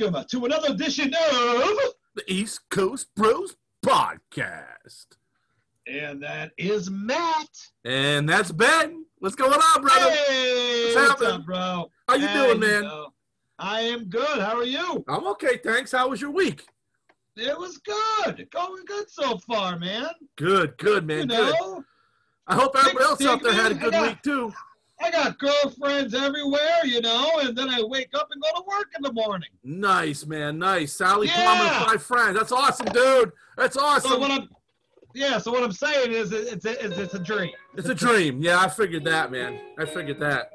welcome to another edition of. The East Coast Bros Podcast. And that is Matt. And that's Ben. What's going on, brother? Hey, What's what's, happening? up, bro? How you Hey, doing, man? know, I am good. How are you? I'm okay, thanks. How was your week? It was good. Going good so far, man. Good, good, man. you Good. know, I hope everybody else out there had a good week too. I got girlfriends everywhere, you know, and then I wake up and go to work in the morning. Nice, man. Nice. Sally Yeah. Palmer and five friends. That's awesome, dude. That's awesome. So what I'm, yeah. So what I'm saying is, it's a, it's, it's a dream. It's a dream. Yeah, I figured that, man. I figured that.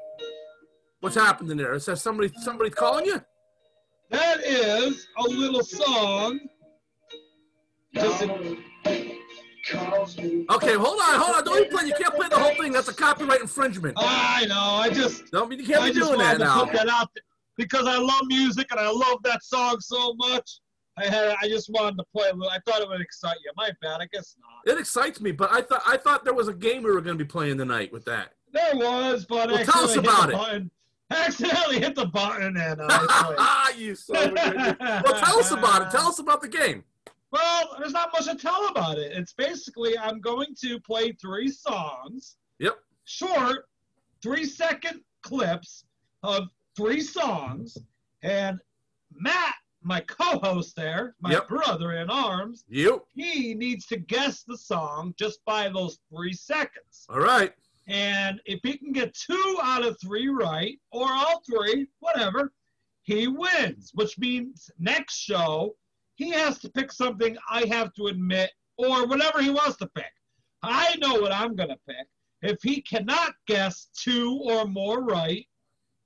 What's happening there? Is that somebody somebody calling you? That is a little song. Just a, Okay, hold on, hold on. Don't even play. You can't play the whole thing. That's a copyright infringement. I know. I just Don't mean you can't I be doing that now. put that out because I love music and I love that song so much. I had I just wanted to play a little. I thought it would excite you. My bad. I guess not. It excites me, but I thought I thought there was a game we were going to be playing tonight with that. There was, but Well, I tell us accidentally hit about the it. Button. I accidentally hit the button and uh, I Ah, you son of a good- Well, tell us about it. Tell us about the game. Well, there's not much to tell about it. It's basically I'm going to play three songs. Yep. Short, three second clips of three songs, and Matt, my co-host there, my Yep. brother in arms, You. he needs to guess the song just by those three seconds. All right. And if he can get two out of three right, or all three, whatever, he wins. Which means next show he has to pick something I have to admit, or whatever he wants to pick. I know what I'm gonna pick. If he cannot guess two or more right,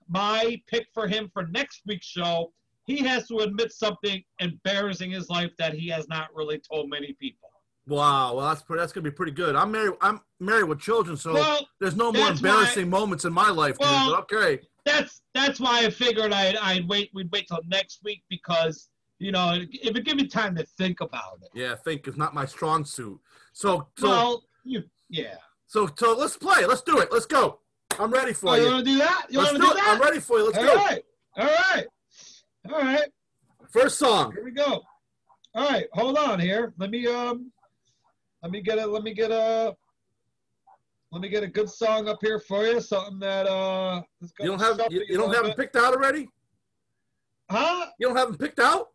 my pick for him for next week's show, he has to admit something embarrassing in his life that he has not really told many people. Wow. Well, that's pretty, that's going to be pretty good. I'm married. I'm married with children, so Well, there's no more embarrassing moments in my life. dude, Well- but okay. that's that's why I figured I'd I'd wait we'd wait till next week because you know if it give me time to think about it. Yeah. Think is not my strong suit. So so well, you yeah. so so let's play. Let's do it. Let's go. I'm ready for Oh, you you. want to do that? You Let's want do to do it. that? I'm ready for you. Let's All go. All right. All right. All right. First song. Here we go. All right, hold on here. Let me um, let me get a let me get a let me get a good song up here for you. Something that uh, You don't have you, you you don't have them picked out already. Huh? You don't have them picked out.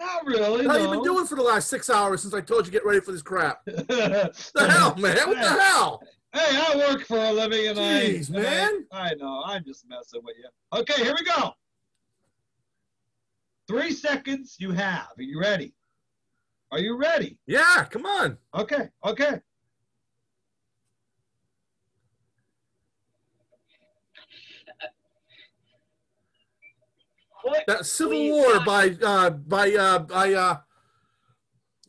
Not really. How no. you been doing for the last six hours since I told you to get ready for this crap? The hell, man? What the hell? Hey, I work for a living and Jeez, I, man. I, I know. I'm just messing with you. Okay, here we go. Three seconds you have. Are you ready? Are you ready? Yeah, come on. Okay, okay. What? That Civil War God. by uh by uh by uh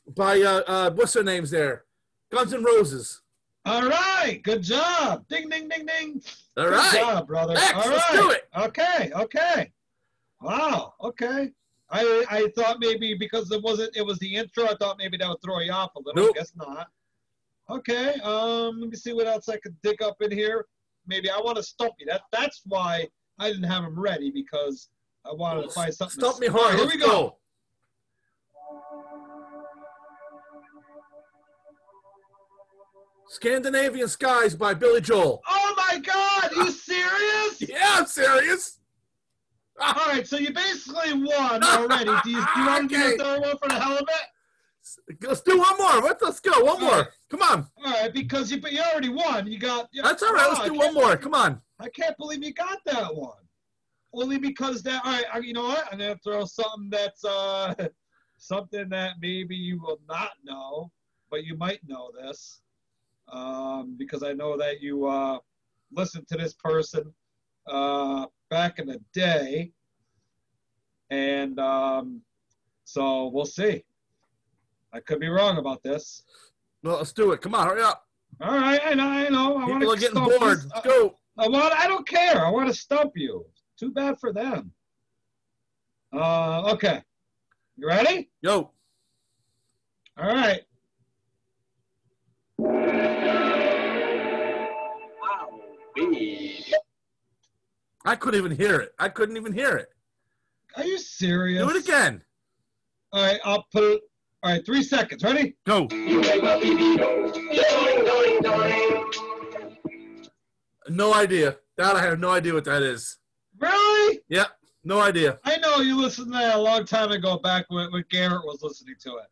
by uh, uh what's their names there? Guns and Roses. All right. Good job. Ding, ding, ding, ding. All Good right. job, brother. Next, All let's right. do it. Okay, okay. Wow. Okay. I I thought maybe because it wasn't it was the intro, I thought maybe that would throw you off a little. Nope. Guess not. Okay. Um. Let me see what else I could dig up in here. Maybe I want to stump you. That that's why I didn't have them ready because I wanted to find something. Stump me hard. right, here we go. Scandinavian Skies by Billy Joel. Oh my God! Are you serious? Yeah, I'm serious. All right. So you basically won already. Do you, do you want to do the third one for the hell of it? Let's do one more. Let's, let's go. One All more. right. Come on. All right, because you but you already won. You got. You That's all right. Wow, Let's do one more. believe- Come on. I can't believe you got that one. Only because that. All right, I- you know what? I'm gonna throw something that's uh, something that maybe you will not know, but you might know this, um, because I know that you uh, listened to this person uh, back in the day, and um, so we'll see. I could be wrong about this. Well, let's do it. Come on. Hurry up. All right, I know, I know. I People are getting bored. Let's go. I want. I don't care. I want to stump you. Too bad for them. Uh, okay. You ready? Yo. All right. I couldn't even hear it. I couldn't even hear it. Are you serious? Do it again. All right, I'll put it. All right, three seconds. Ready? Go. No idea. That I have no idea what that is. Really? Yep. No idea. I know you listened to that a long time ago, back when, when Garrett was listening to it.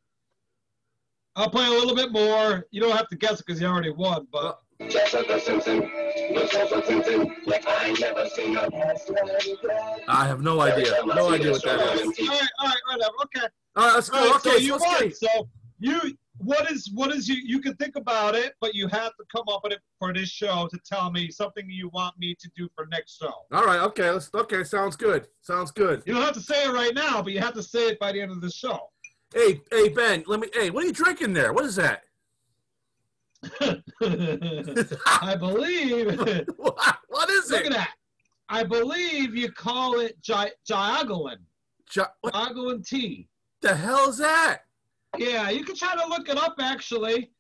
I'll play a little bit more. You don't have to guess it because you already won, but Jessica Simpson. Jessica Simpson. Like I never seen a past I have no idea. No idea what that is. all right, all right, whatever. Okay. All right, let's go. right, so Okay, you so let's won. So you, what is, what is you? You can think about it, but you have to come up with it for this show to tell me something you want me to do for next show. All right. Okay. Let's. Okay. Sounds good. Sounds good. You don't have to say it right now, but you have to say it by the end of the show. Hey, hey, Ben. Let me. Hey, what are you drinking there? What is that? I believe. what what is Look it? at that. I believe you call it gi- what Jiaogulan tea. the hell is that? Yeah, you can try to look it up actually.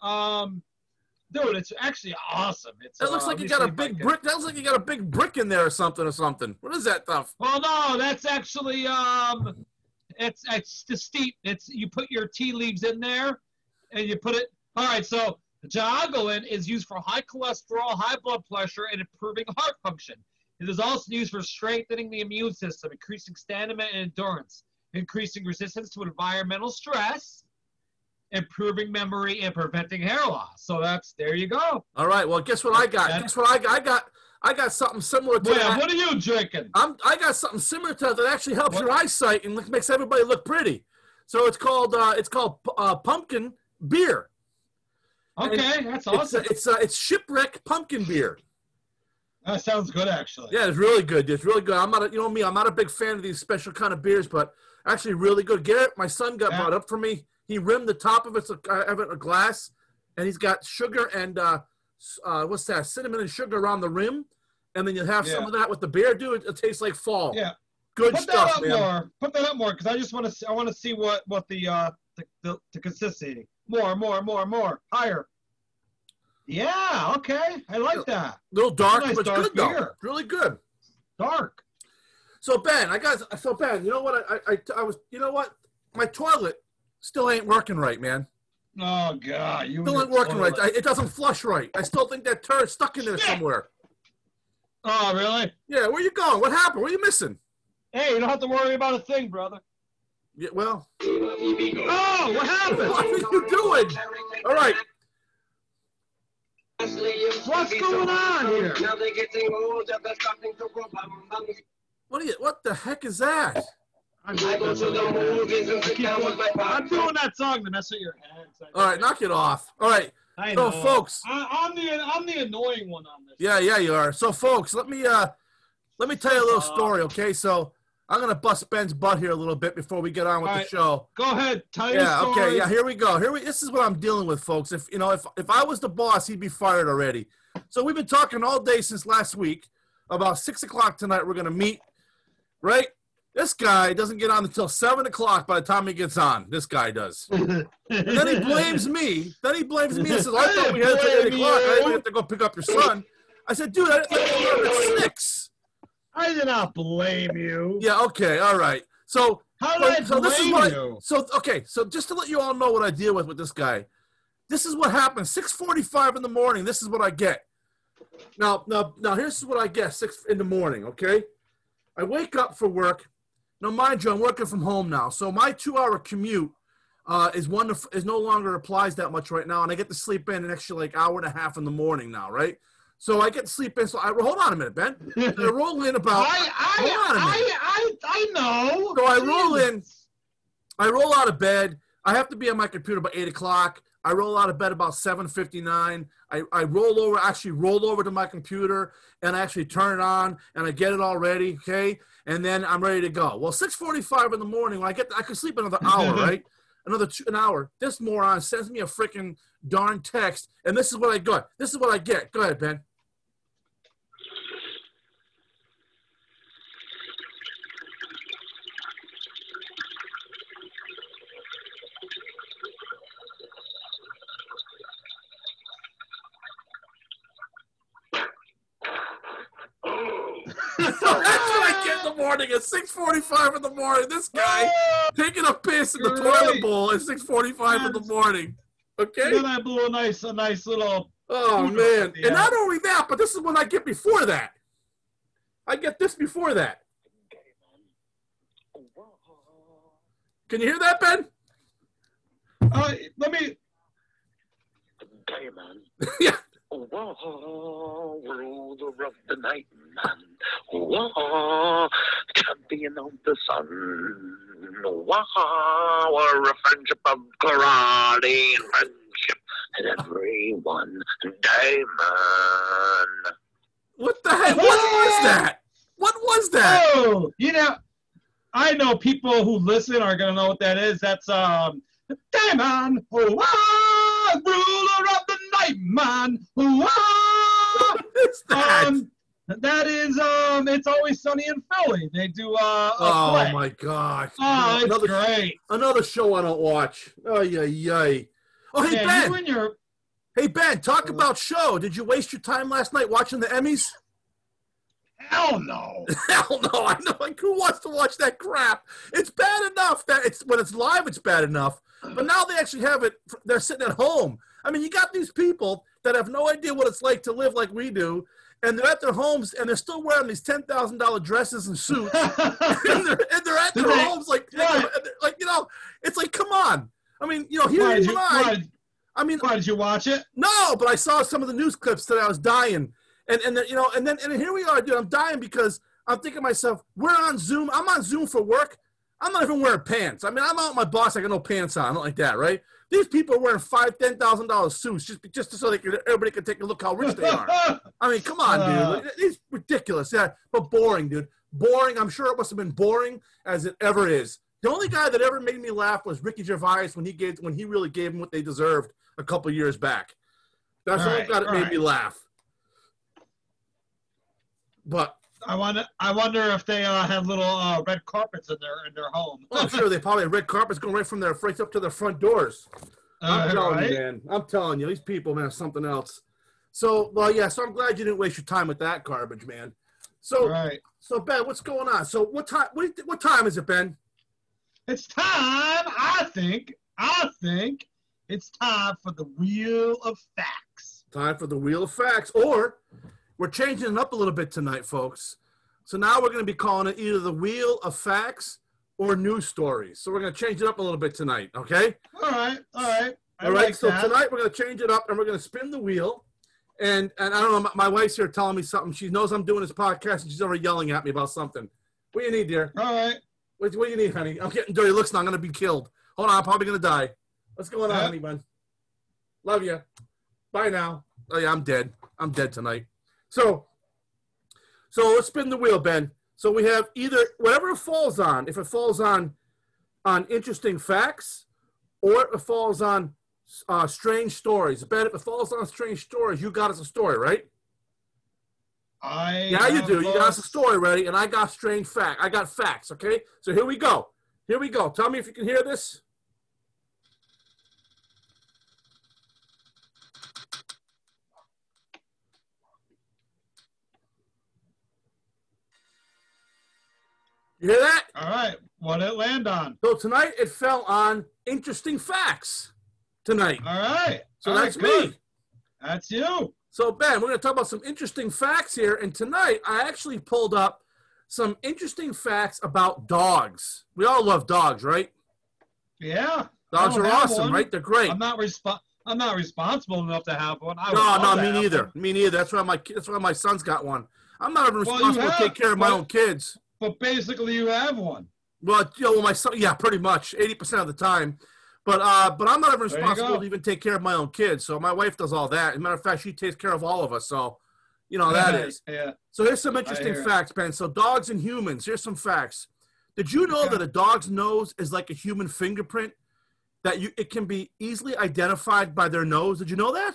Um, dude, it's actually awesome. It's That looks uh, like you got a see if I big brick. That looks like you got a big brick in there or something or something. What is that stuff? Well, no, that's actually um, it's it's the steep. It's you put your tea leaves in there, and you put it. All right, so Jiaogulan is used for high cholesterol, high blood pressure, and improving heart function. It is also used for strengthening the immune system, increasing stamina and endurance, increasing resistance to environmental stress, improving memory, and preventing hair loss. So that's there you go. All right. Well, guess what I got? Guess what I got? I got. I got something similar to what are you drinking? I'm. I got something similar to that that actually helps What? your eyesight and look- makes everybody look pretty. So it's called. Uh, it's called uh, pumpkin beer. Okay, that's It's awesome. uh, it's uh, it's shipwreck pumpkin beer. that sounds good, actually. Yeah, it's really good. It's really good. I'm not, a, you know me, I'm not a big fan of these special kind of beers, but actually really good. Garrett, my son got Yeah. brought up for me. He rimmed the top of it, uh, of it a glass, and he's got sugar and uh, uh, what's that? Cinnamon and sugar around the rim, and then you have some of that with the beer. Dude, it, it tastes like fall. Yeah. good Put that stuff, up man. more. Put that up more, because I just want to. See, I want to see what what the uh the, the, the consistency. More, more, more, more, higher. Yeah. Okay. I like that. little dark, Nice but it's dark good though. Really good. Dark. So Ben, I got so Ben. You know what? I, I I was. You know what? My toilet still ain't working right, man. Oh God, you. Still ain't working right. I, it doesn't flush right. I still think that turd stuck in there Shit. somewhere. Oh really? Yeah, where you going? What happened? What are you missing? Hey, you don't have to worry about a thing, brother. Yeah, well, Oh, what happened? what are you doing? All right. What's going on here? Now they're getting older, they're starting to go bum bum. What are you? What the heck is that? I'm, I go to the movies and sit down with my I'm doing that song to mess with your head. All right, knock it off. All right. I So, know. folks. I, I'm the I'm the annoying one on this. Yeah, yeah, you are. So, folks, let me uh, let me tell you a little story, okay? So, I'm gonna bust Ben's butt here a little bit before we get on with All the show. Go ahead. Tell your Yeah, story. okay, yeah. Here we go. Here we. This is what I'm dealing with, folks. If you know, if if I was the boss, he'd be fired already. So we've been talking all day since last week. About six o'clock tonight, we're gonna meet. Right? This guy doesn't get on until seven o'clock. By the time he gets on, this guy does. And then he blames me. Then he blames me and says, "I thought we had until eight o'clock. I didn't have to go pick up your son." I said, "Dude, I didn't you start at six. I did not blame you. Yeah, okay, all right. So How did I so this is blame what I, you? so okay so just to let you all know what i deal with with this guy this is what happens 6.45 in the morning this is what i get now now now here's what i get 6 in the morning okay i wake up for work now mind you i'm working from home now so my two hour commute uh, is one of, is no longer applies that much right now and i get to sleep in an extra like hour and a half in the morning now right so i get to sleep in so i hold on a minute ben i roll in about I Hold on a I. I I I know. So I roll in. I roll out of bed. I have to be on my computer by eight o'clock. I roll out of bed about seven fifty nine. I, I roll over, actually roll over to my computer, and I actually turn it on, and I get it all ready. Okay, and then I'm ready to go. Well, six forty five in the morning when I get, I could sleep another hour, right? Another two, an hour. This moron sends me a freaking darn text, and this is what I got. This is what I get. Go ahead, Ben. That's what I get in the morning at 6:45 in the morning. This guy taking a piss in the Great. toilet bowl at 6:45 in the morning. Okay. Then I blew a nice, a nice little. Oh man! And not only that, but this is what I get before that. I get this before that. Can you hear that, Ben? Uh, let me. Hey, man. yeah. Whoa, ruler of the night, man. Whoa, champion of the sun. Wow, a friendship of karate and friendship and everyone. Dayman. What the heck? What was that? What was that? Oh, you know, I know people who listen are gonna know what that is. That's um, Dayman, ah, ruler of the night, man. Oh, that? um, that is um, it's always sunny in Philly. They do uh, oh play. my gosh! Oh, another great. another show I don't watch. Oh yeah, yay. Oh hey Yeah, Ben, you and your hey Ben, talk about show. Did you waste your time last night watching the Emmys? hell no. Hell no! I know. Like, who wants to watch that crap? It's bad enough that it's when it's live, it's bad enough. But now they actually have it. They're sitting at home. I mean, you got these people that have no idea what it's like to live like we do, and they're at their homes and they're still wearing these ten thousand dollar dresses and suits, and, they're, and they're at their homes like, Right. like you know, it's like, come on. I mean, you know, here why, you did you, I. why, did- I mean, why did you watch it? no, but I saw some of the news clips that I was dying, and and then, you know, and then and here we are, dude. I'm dying because I'm thinking to myself, we're on Zoom. I'm on Zoom for work. I'm not even wearing pants. I mean, I'm out with my boss. I got no pants on. I don't like that, right? These people are wearing five, ten thousand dollars suits just just so they everybody can take a look how rich they are. I mean, come on, Uh. dude. It's ridiculous. Yeah, but boring, dude. Boring. I'm sure it must have been boring as it ever is. The only guy that ever made me laugh was Ricky Gervais when he gave when he really gave them what they deserved a couple years back. That's the only Right, guy that made right. me laugh. But I wonder. I wonder if they uh, have little uh, red carpets in their in their home. well, I'm sure they probably had red carpets going right from their right up to their front doors. I'm Uh, telling right? you, man. I'm telling you, these people, man, are something else. So, well, yeah. So I'm glad you didn't waste your time with that garbage, man. So, Right. so Ben, what's going on? So, what time? What, what time is it, Ben? It's time. I think. I think it's time for the wheel of facts. Time for the wheel of facts, or we're changing it up a little bit tonight, folks. So now we're going to be calling it either the wheel of facts or news stories. So we're going to change it up a little bit tonight, okay? All right. All right. I All right. like so that. tonight we're going to change it up and we're going to spin the wheel. And and I don't know, my, wife's here telling me something. She knows I'm doing this podcast and she's already yelling at me about something. What do you need, dear? All right. What, what do you need, honey? I'm getting dirty looks now. I'm going to be killed. Hold on. I'm probably going to die. What's going on, Yeah. honey bun? Love you. Bye now. Oh, yeah, I'm dead. I'm dead tonight. So, so let's spin the wheel, Ben. So we have either whatever it falls on. If it falls on on interesting facts, or if it falls on uh, strange stories. Ben, if it falls on strange stories, you got us a story, right? I. Yeah, you do. You got us a story ready, and I got strange fact. I got facts. Okay, so here we go. Here we go. Tell me if you can hear this. You hear that? All right. What did it land on? So tonight it fell on interesting facts. Tonight. All right. So All right, that's good. me. That's you. So Ben, we're going to talk about some interesting facts here, and tonight I actually pulled up some interesting facts about dogs. We all love dogs, right? Yeah. Dogs are awesome, one. right? They're great. I'm not resp- I'm not responsible enough to have one. I no, no, me neither. Me neither. That's why my that's why my son's got one. I'm not even Well, you responsible to take care of my own kids. But basically, you have one. Well, you know, well, my son, yeah, pretty much, eighty percent of the time. But uh, but I'm not you responsible to even take care of my own kids. So my wife does all that. As a matter of fact, she takes care of all of us. So, you know, that is. Yeah. So here's some interesting facts, Ben. So dogs and humans. Here's some facts. Did you know that a dog's nose is like a human fingerprint? That you it can be easily identified by their nose. Did you know that?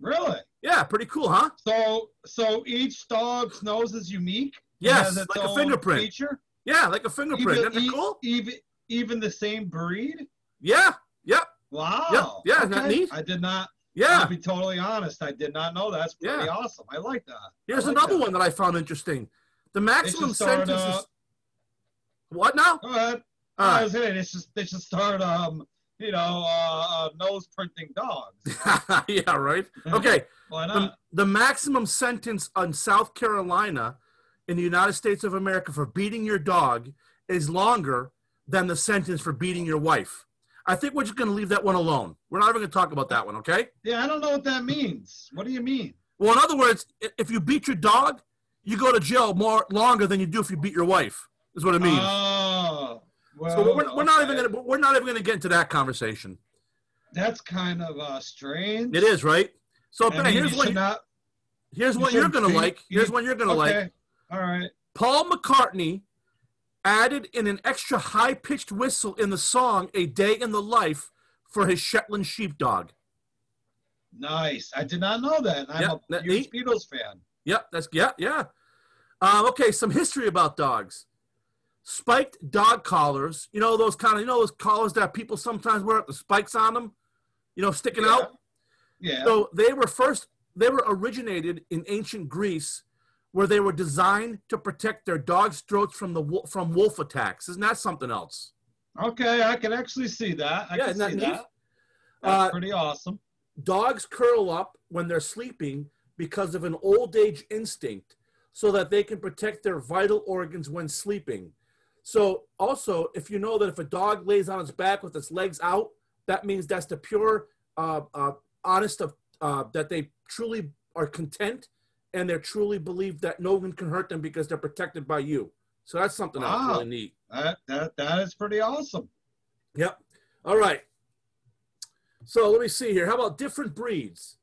Really? Yeah, pretty cool, huh? So so each dog's nose is unique. Yes, like a fingerprint. Feature. Yeah, like a fingerprint. Even, Isn't that e- cool? even even the same breed. Yeah, yep, Wow. Yep. yeah, isn't that neat? I did not. yeah. I'll be totally honest. I did not know that. That's pretty Yeah. awesome. I like that. Here's like another that. one that I found interesting. The maximum sentence Uh, is what now? go ahead. All I was saying, it's just they should start. Um, you know, uh, uh nose printing dogs. yeah, right. Okay. Why The, not? the maximum sentence on South Carolina in the United States of America for beating your dog is longer than the sentence for beating your wife. I think we're just going to leave that one alone. We're not even going to talk about that one, okay? Yeah, I don't know what that means. What do you mean? Well, in other words, if you beat your dog, you go to jail more longer than you do if you beat your wife. Is what it means. Oh, well, so we're, we're not even going to we're not even going to get into that conversation. That's kind of uh, strange. It is right. So Ben, here's what not. here's you what you're going to like. Here's what you're going to like. All right. Paul McCartney added in an extra high pitched whistle in the song A Day in the Life for his Shetland sheepdog. Nice. I did not know that. I'm Yep, a huge. Beatles fan. Yep, that's yeah, yeah. Um, okay, some history about dogs. Spiked dog collars, you know those kind of you know those collars that people sometimes wear with the spikes on them, you know, sticking Yeah. out. Yeah. So they were first they were originated in ancient Greece where they were designed to protect their dogs' throats from the from wolf attacks. Isn't that something else? okay, I can actually see that. I Yeah, can that see neat? that. That's Uh, pretty awesome. dogs curl up when they're sleeping because of an old age instinct so that they can protect their vital organs when sleeping. So, also, if you know that if a dog lays on its back with its legs out, that means that's the pure, uh, uh, honest of uh, that they truly are content and they truly believe that no one can hurt them because they're protected by you. So that's something Wow. really neat. That that that is pretty awesome. Yep. All right. So let me see here. How about different breeds?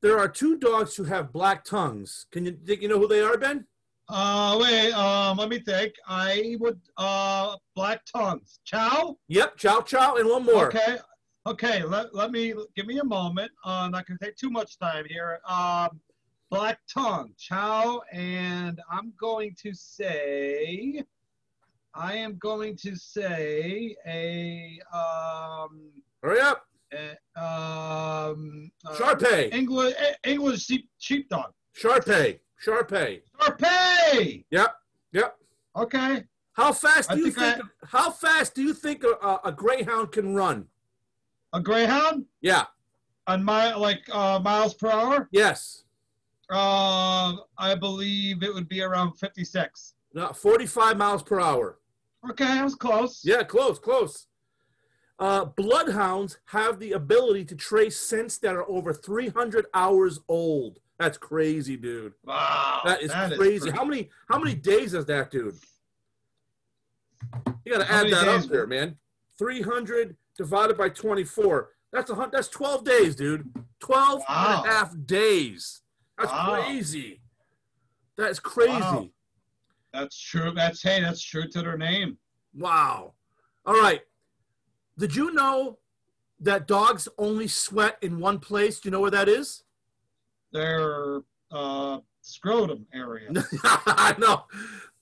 There are two dogs who have black tongues. Can you think you know who they are, Ben? Uh, wait. Um, let me think. I would. Uh, black tongues. Chow. Yep, Chow Chow, and one more. Okay. Okay. Let, let me give me a moment. Uh, not gonna take too much time here. Um, black tongue, chow, and I'm going to say. I am going to say a um, Hurry up. a, um uh, Shar-Pei. English English sheep sheepdog. Shar-Pei. Shar-Pei. Shar-Pei. Yep. Yep. Okay. How fast do I you think think, how fast do you think a, a, a greyhound can run? A greyhound Yeah. on my like uh, miles per hour. Yes. Uh, I believe it would be around 56. No, 45 miles per hour. Okay, I was close. Yeah, close, close. Uh, bloodhounds have the ability to trace scents that are over 300 hours old. That's crazy, dude. Wow. That is that crazy. pretty- how many how many days is that, dude? You got to add that up there, man. 300 divided by 24. That's a that's 12 days, dude. 12 and a half days. That's Wow. crazy. That is crazy. Wow. That's true. That's hey, that's true to their name. Wow. All right. Did you know that dogs only sweat in one place? Do you know where that is? Their uh, scrotum area. I know.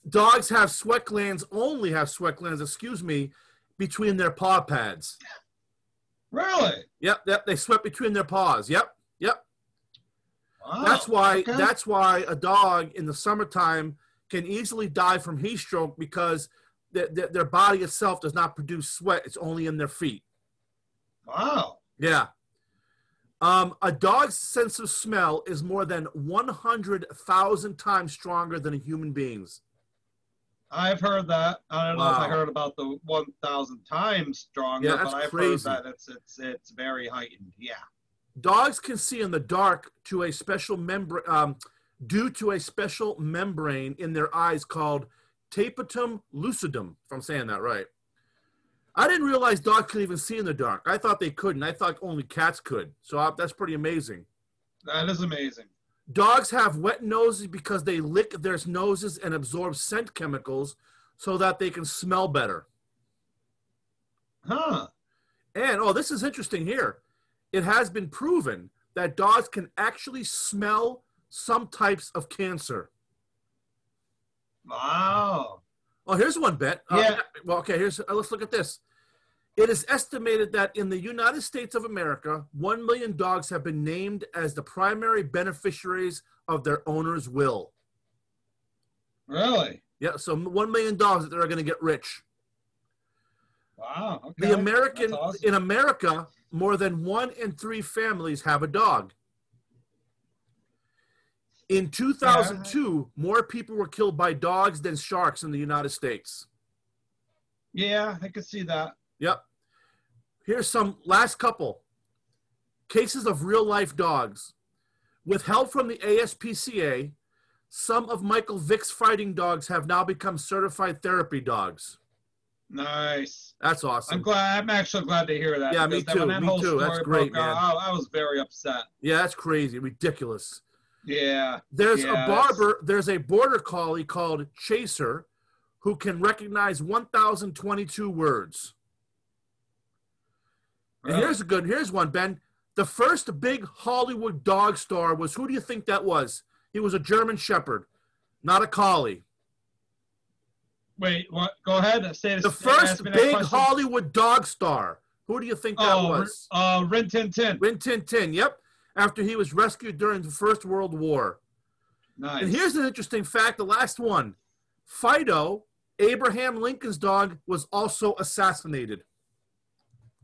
Dogs have sweat glands, only have sweat glands, excuse me, between their paw pads. Really? Yep, yep. They sweat between their paws. Yep, yep. Wow. That's why okay. that's why a dog in the summertime can easily die from heat stroke because their, their, their body itself does not produce sweat. It's only in their feet. Wow. Yeah. Um, a dog's sense of smell is more than 100,000 times stronger than a human being's. I've heard that. I don't know if I heard about the 1,000 times stronger, Yeah, but I've crazy. heard that it's it's it's very heightened. Yeah. Dogs can see in the dark to a special membrane, um, due to a special membrane in their eyes called tapetum lucidum. If I'm saying that right. I didn't realize dogs could even see in the dark. I thought they couldn't. I thought only cats could. So uh, that's pretty amazing. That is amazing. Dogs have wet noses because they lick their noses and absorb scent chemicals so that they can smell better. Huh. And oh, this is interesting here. It has been proven that dogs can actually smell some types of cancer. Wow. Oh, here's one bet. Uh, Yeah. well, okay. Here's uh, let's look at this. It is estimated that in the United States of America, one million dogs have been named as the primary beneficiaries of their owner's will. Really? Yeah, so one million dogs that they're going to get rich. Wow. Okay. The American awesome. in America, more than one in three families have a dog. In 2002, more people were killed by dogs than sharks in the United States. Yeah, I can see that. Yep. Here's some last couple cases of real life dogs. With help from the ASPCA, some of Michael Vick's fighting dogs have now become certified therapy dogs. Nice. That's awesome. I'm glad. I'm actually glad to hear that. Yeah, me too, that me too. That's great, broke out, I, was very upset. Yeah, that's crazy, ridiculous. Yeah. There's Yeah, a barber, there's a border collie called Chaser who can recognize 1022 words. And here's a good, here's one, Ben. The first big Hollywood dog star was who do you think that was? He was a German Shepherd, not a collie. Wait. What? Go ahead. Say The first big. Hollywood dog star. Who do you think that Oh, was? uh, Rin Tin Tin. Rin Tin Tin, yep. After he was rescued during the First World War. Nice. And here's an interesting fact the last one Fido, Abraham Lincoln's dog, was also assassinated.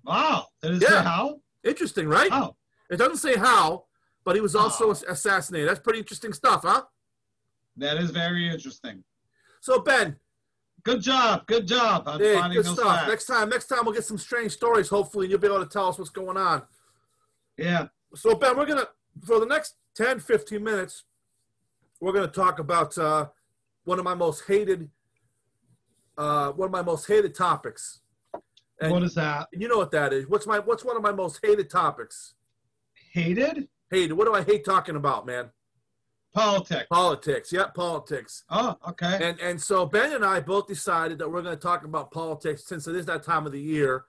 wow. That is Yeah. how? Interesting, right? Wow. It doesn't say how, but he was also assassinated. That's pretty interesting stuff, huh? That is very interesting. So, Ben, Good job. Good job hey, finding good those stuff. facts. Next time, next time we'll get some strange stories, hopefully, and you'll be able to tell us what's going on. Yeah. So, Ben, we're going to, for the next 10, 15 minutes, we're going to talk about uh, one of my most hated, uh, one of my most hated topics. And what is that? you know what that is. What's my, what's one of my most hated topics? Hated? Hated. What do I hate talking about, man? Politics. Politics. Yeah, politics. Oh, okay. And and so Ben and I both decided that we're going to talk about politics since it is that time of the year.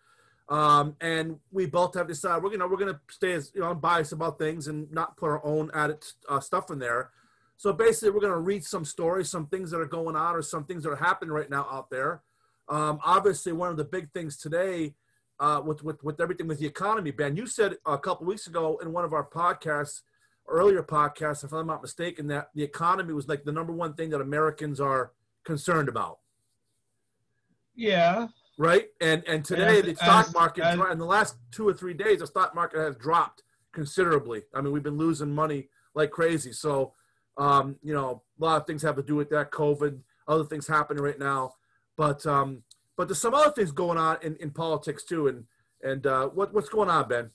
Um, and we both have decided we're gonna we're gonna stay as you know unbiased about things and not put our own added uh, stuff in there. So basically, we're gonna read some stories, some things that are going on, or some things that are happening right now out there. Um, obviously, one of the big things today uh, with, with with everything with the economy, Ben, you said a couple weeks ago in one of our podcasts, earlier podcasts, if I'm not mistaken, that the economy was like the number one thing that Americans are concerned about yeah. right? And and today the stock as- market as- in the last two or three days, the stock market has dropped considerably. I mean, we've been losing money like crazy. So, um, you know, a lot of things have to do with that COVID. Other things happening right now, but um, but there's some other things going on in, in politics too. And and uh, what what's going on, Ben?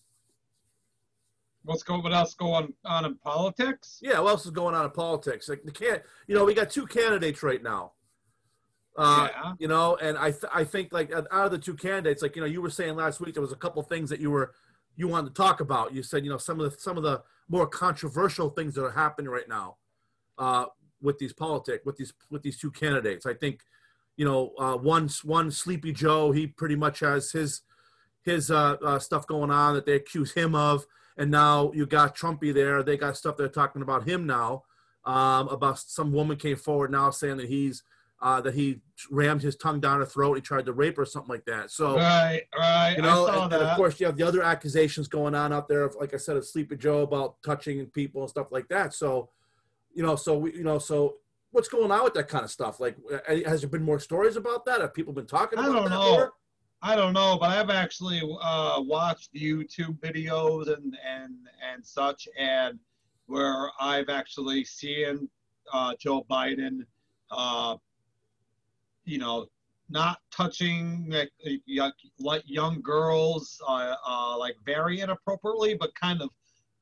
What's going? What else going on in politics? Yeah, what else is going on in politics? Like the can you know, we got two candidates right now. Uh, yeah. you know and i th- i think like out of the two candidates like you know you were saying last week there was a couple things that you were you wanted to talk about you said you know some of the some of the more controversial things that are happening right now uh with these politics with these with these two candidates i think you know uh one one sleepy joe he pretty much has his his uh, uh stuff going on that they accuse him of and now you got trumpy there they got stuff they're talking about him now um about some woman came forward now saying that he's uh, that he rammed his tongue down her throat. He tried to rape her, or something like that. So, Right. Right. you know, I saw and, that. and of course, you have the other accusations going on out there. Of, like I said, of Sleepy Joe about touching people and stuff like that. So, you know, so we, you know, so what's going on with that kind of stuff? Like, has there been more stories about that? Have people been talking about I don't that know. more? I don't know, but I've actually uh, watched YouTube videos and and and such, and where I've actually seen uh, Joe Biden, uh, you know, not touching like young, like young girls, uh, uh, like very inappropriately, but kind of,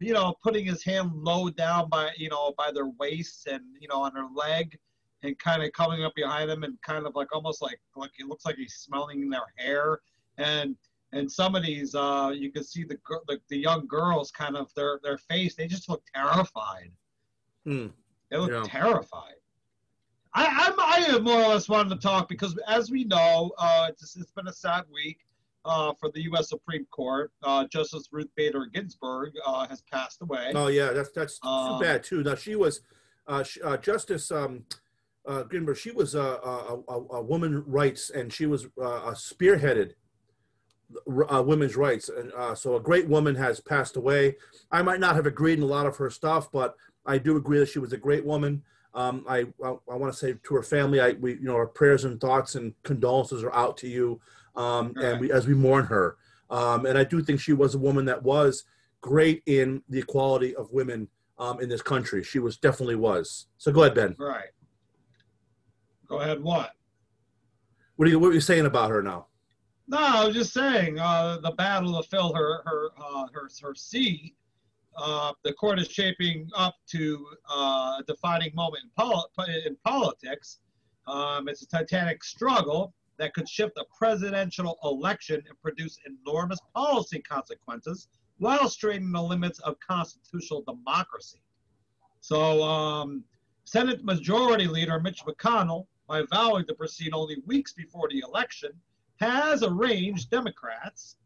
you know, putting his hand low down by you know by their waists and you know on their leg and kind of coming up behind them and kind of like almost like like it looks like he's smelling their hair and and some of these uh you can see the the, the young girls kind of their their face they just look terrified Hmm. they look Yeah. terrified I, I'm, I more or less wanted to talk because, as we know, uh, it's, it's been a sad week uh, for the U.S. Supreme Court. Uh, Justice Ruth Bader Ginsburg uh, has passed away. Oh yeah, that's that's Um, too bad too. Now she was uh, sh- uh, Justice um, uh, Greenberg. She was a, a, a, a woman rights, and she was uh, spearheaded uh, women's rights. And uh, so a great woman has passed away. I might not have agreed in a lot of her stuff, but I do agree that she was a great woman. Um, I I, I want to say to her family, I we you know our prayers and thoughts and condolences are out to you, um, Right. and we as we mourn her. Um, and I do think she was a woman that was great in the equality of women um, in this country. She was definitely was. So go ahead, Ben. Right. Go ahead. What? What are you what are you saying about her now? No, I was just saying uh, the battle to fill her her uh, her her seat. Uh, the court is shaping up to uh, a defining moment in, poli- in politics. Um, it's a titanic struggle that could shift a presidential election and produce enormous policy consequences while straining the limits of constitutional democracy. So, um, Senate Majority Leader Mitch McConnell, by vowing to proceed only weeks before the election, has arranged Democrats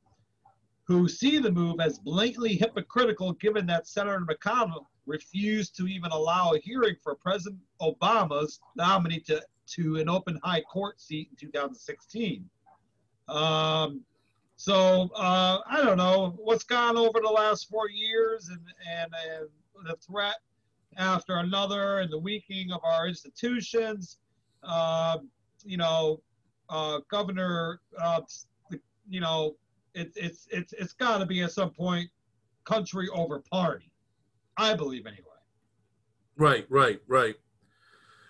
who see the move as blatantly hypocritical given that Senator McConnell refused to even allow a hearing for President Obama's nominee to, to an open high court seat in 2016. Um, so uh, I don't know what's gone over the last four years and, and, and the threat after another and the weakening of our institutions. Um, you know, uh, Governor, uh, you know, it, it's it's it's got to be at some point country over party. I believe anyway. Right, right, right.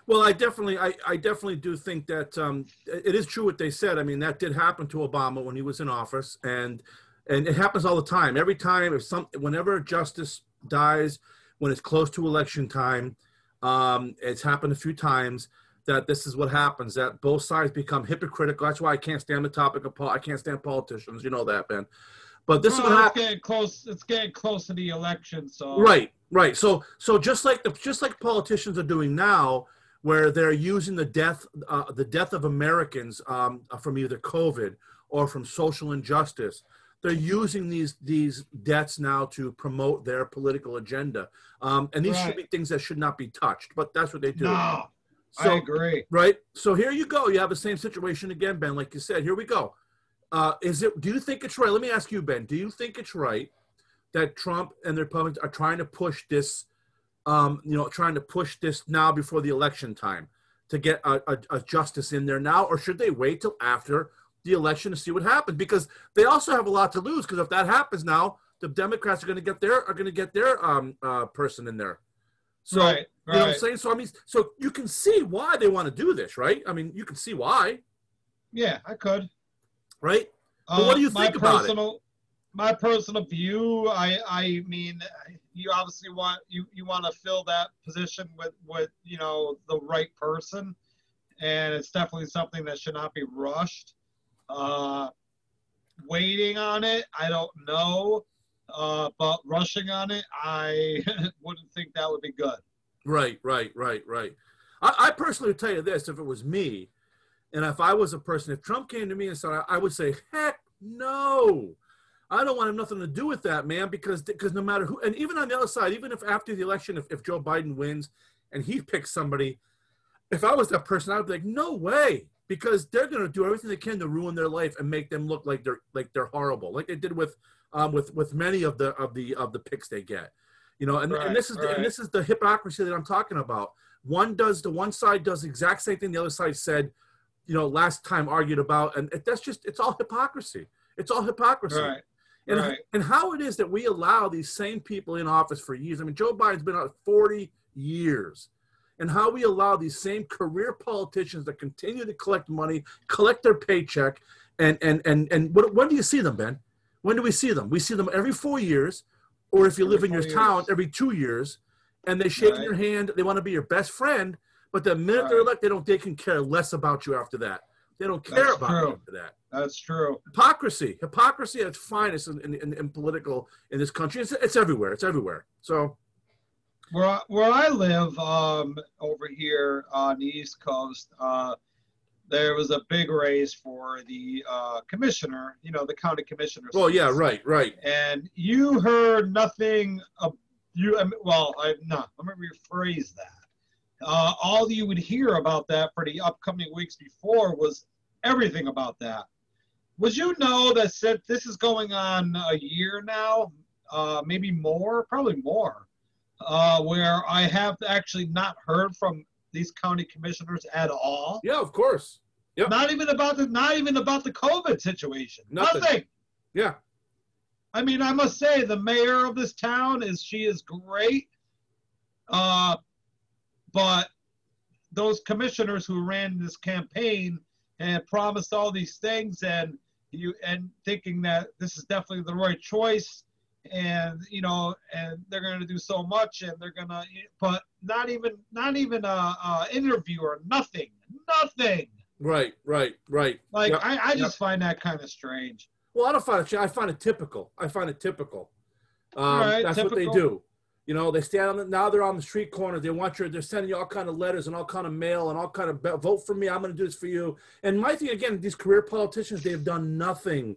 Well, I definitely, I, I definitely do think that um, it is true what they said. I mean, that did happen to Obama when he was in office, and and it happens all the time. Every time, if some, whenever justice dies, when it's close to election time, um, it's happened a few times that this is what happens. That both sides become hypocritical. That's why I can't stand the topic of pol- I can't stand politicians. You know that, Ben. But this is what it's happens. getting close. It's getting close to the election, so Right, right. So, so just like the just like politicians are doing now, where they're using the death uh, the death of Americans um, from either COVID or from social injustice, they're using these these deaths now to promote their political agenda, um, and these should be things that should not be touched. But that's what they do. No, So, I agree. right? So here you go. You have the same situation again, Ben. Like you said, here we go. Uh, is it? Do you think it's right? Let me ask you, Ben. Do you think it's right that Trump and the Republicans are trying to push this? Um, you know, trying to push this now before the election time to get a, a, a justice in there now, or should they wait till after the election to see what happens? Because they also have a lot to lose. Because if that happens now, the Democrats are going to get their are going to get their um, uh, person in there. So right, you know what I'm saying? So I mean, so you can see why they want to do this, right? I mean, you can see why, Yeah, I could. right? But what do you my think about it? personal, My personal view, I, I mean, you obviously want you, you want to fill that position with, with you know the right person, and it's definitely something that should not be rushed. Uh, waiting on it, I don't know, uh, but rushing on it, I wouldn't think that would be good. Right, right, right, right. I, I personally would tell you this: if it was me, and if I was a person, if Trump came to me and said, I, I would say, heck no. I don't want to have nothing to do with that, man, because because no matter who, and even on the other side, even if after the election, if, if Joe Biden wins and he picks somebody, if I was that person, I would be like, no way, because they're going to do everything they can to ruin their life and make them look like they're like they're horrible, like they did with um, with with many of the of the of the picks they get, you know. And, Right, and this is the, and this is the hypocrisy that I'm talking about. One does the one side does the exact same thing the other side said, you know, last time argued about, and it, that's just it's all hypocrisy. It's all hypocrisy. Right. And, Right. and how it is that we allow these same people in office for years. I mean, Joe Biden's been out 40 years. And how we allow these same career politicians to continue to collect money, collect their paycheck, and and and and what, when do you see them, Ben? When do we see them? We see them every four years, or if you Every live in your four town, every two years, and they shake Right. your hand. They want to be your best friend, but the minute they're elected, they don't. They can care less about you after that. They don't care That's about you after that That's true. hypocrisy hypocrisy at its finest in, in, in political in this country it's, it's everywhere it's everywhere so where I, where I live um, over here on the East Coast, uh, there was a big race for the uh, commissioner. You know, the county commissioner. Well, yeah right right And you heard nothing. Of, you well, I no. Let me rephrase that. Uh, all you would hear about that for the upcoming weeks before was everything about that. Would you know that since this is going on a year now, uh, maybe more, probably more, uh, where I have actually not heard from these county commissioners at all. Yeah, of course. Yep. Not even about the not even about the COVID situation. Nothing. Nothing. Yeah. I mean, I must say the mayor of this town is she is great. Uh, but those commissioners who ran this campaign and promised all these things and you and thinking that this is definitely the right choice and you know and they're going to do so much and they're going to but not even not even a, a interview or nothing nothing Right, right, right. like Yep, i, I yep. just find that kind of strange Well, I don't find it. I find it typical. I find it typical. Um, right, that's what they do. You know, they stand on the, now. They're on the street corner. They want you. They're sending you all kind of letters and all kind of mail and all kind of vote for me. I'm going to do this for you. And my thing again, these career politicians, they've done nothing.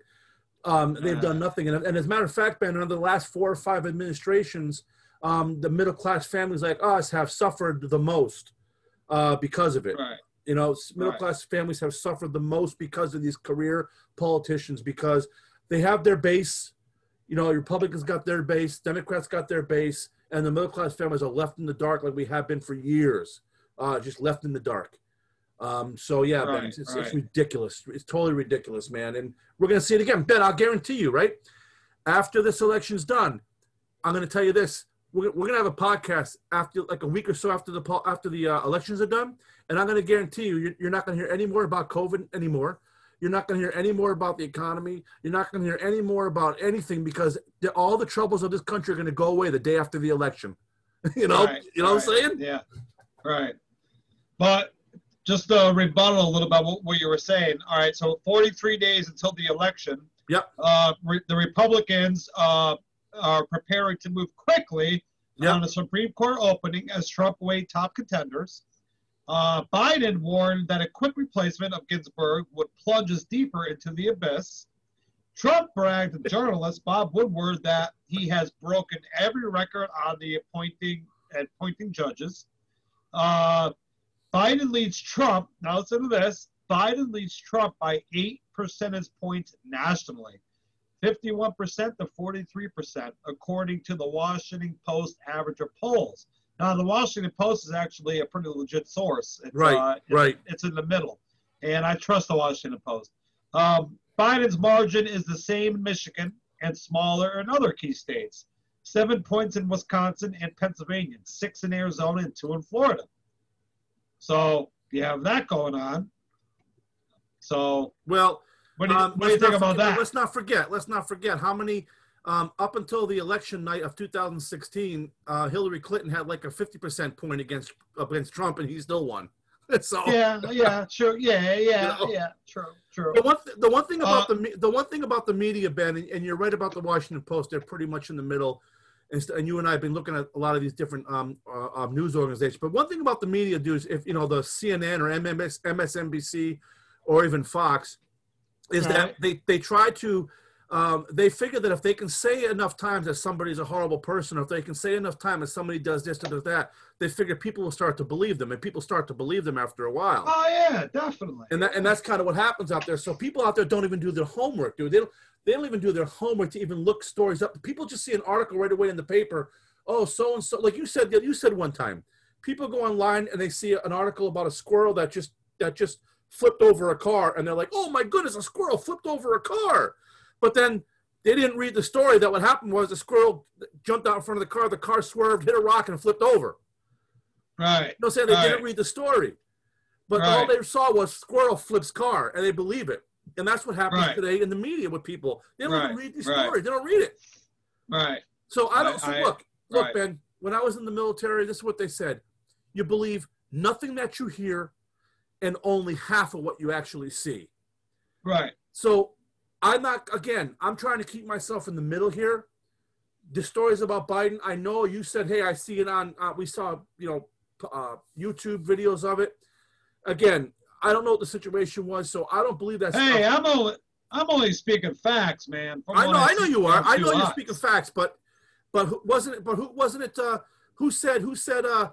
Um, they've done nothing. And, and as a matter of fact, Ben, under the last four or five administrations, um, the middle class families like us have suffered the most uh, because of it. right You know, middle Right. class families have suffered the most because of these career politicians because they have their base. You know, Republicans got their base, Democrats got their base, and the middle class families are left in the dark like we have been for years, uh, just left in the dark. Um, so yeah, Right, it's, it's, right. it's ridiculous. It's totally ridiculous, man. And we're gonna see it again, Ben. I'll guarantee you, right? After this election's done, I'm gonna tell you this. We're, we're gonna have a podcast after like a week or so after the after the uh, elections are done, and I'm gonna guarantee you, you're, you're not gonna hear any more about COVID anymore. You're not gonna hear any more about the economy. You're not gonna hear any more about anything because the, all the troubles of this country are gonna go away the day after the election. you know, Right, you know what I'm saying? Yeah, right. But just to rebuttal a little about what, what you were saying. All right, so 43 days until the election. Yep. Uh, re- the Republicans uh, are preparing to move quickly Yep. on a Supreme Court opening as Trump weighed top contenders. Uh, Biden warned that a quick replacement of Ginsburg would plunge us deeper into the abyss. Trump bragged to journalist Bob Woodward that he has broken every record on the appointing and appointing judges. Uh, Biden leads Trump. Now listen to this. Biden leads Trump by eight percentage points nationally, 51% to 43%, according to the Washington Post average of polls. Now, the Washington Post is actually a pretty legit source. It's, Right, uh, it's- right. It's in the middle, and I trust the Washington Post. Um, Biden's margin is the same in Michigan and smaller in other key states. Seven points in Wisconsin and Pennsylvania, six in Arizona, and two in Florida. So you have that going on. So Well, what do you, Um, what do you think about forget- that? Let's not forget. Let's not forget how many. Um, up until the election night of 2016, uh, Hillary Clinton had like a 50% point against against Trump, and he still won. so Yeah, yeah, true. Yeah, yeah, You know? yeah, true, true. the one th- the one thing about Uh, the me- the one thing about the media, Ben, and, and you're right about the Washington Post. They're pretty much in the middle. And, st- and you and I have been looking at a lot of these different um, uh, uh, news organizations. But one thing about the media, dudes, if you know the CNN or MMS, MSNBC, or even Fox, is Right. that they they try to um, they figure that if they can say enough times that somebody's a horrible person, or if they can say enough time that somebody does this or does that, they figure people will start to believe them, and people start to believe them after a while. Oh yeah, definitely. And that and that's kind of what happens out there. So people out there don't even do their homework, dude. They don't they don't even do their homework to even look stories up. People just see an article right away in the paper. Oh, so and so, like you said, you said one time, people go online and they see an article about a squirrel that just that just flipped over a car, and they're like, oh my goodness, a squirrel flipped over a car. But then they didn't read the story that what happened was the squirrel jumped out in front of the car, the car swerved, hit a rock, and flipped over. right. You know, saying they didn't read the story, but all they saw was squirrel flips car, and they believe it. And that's what happens Right. today in the media with people. They don't even read these Right. stories. They don't read it. Right. So I don't. I- so I- look, look, right. Ben. When I was in the military, this is what they said: you believe nothing that you hear, and only half of what you actually see. Right. So I'm not again, I'm trying to keep myself in the middle here. The stories about Biden, I know you said, hey, I see it on uh, we saw, you know, uh, YouTube videos of it. Again, I don't know what the situation was, so I don't believe that's Hey, I'm only I'm only speaking facts, man. I know, I know you are. I know you're speaking facts, but but who, wasn't it? But who wasn't it? Uh, who said? Who said? Uh,